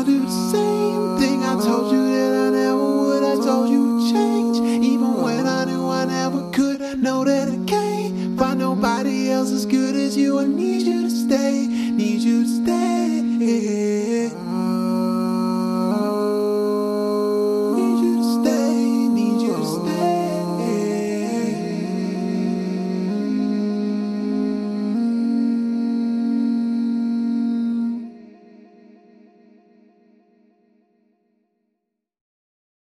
I do the same thing. I told you that I never would. I told you change, even when I knew I never could. I know that I can't find nobody else as good as you. I need you to stay, need you to stay.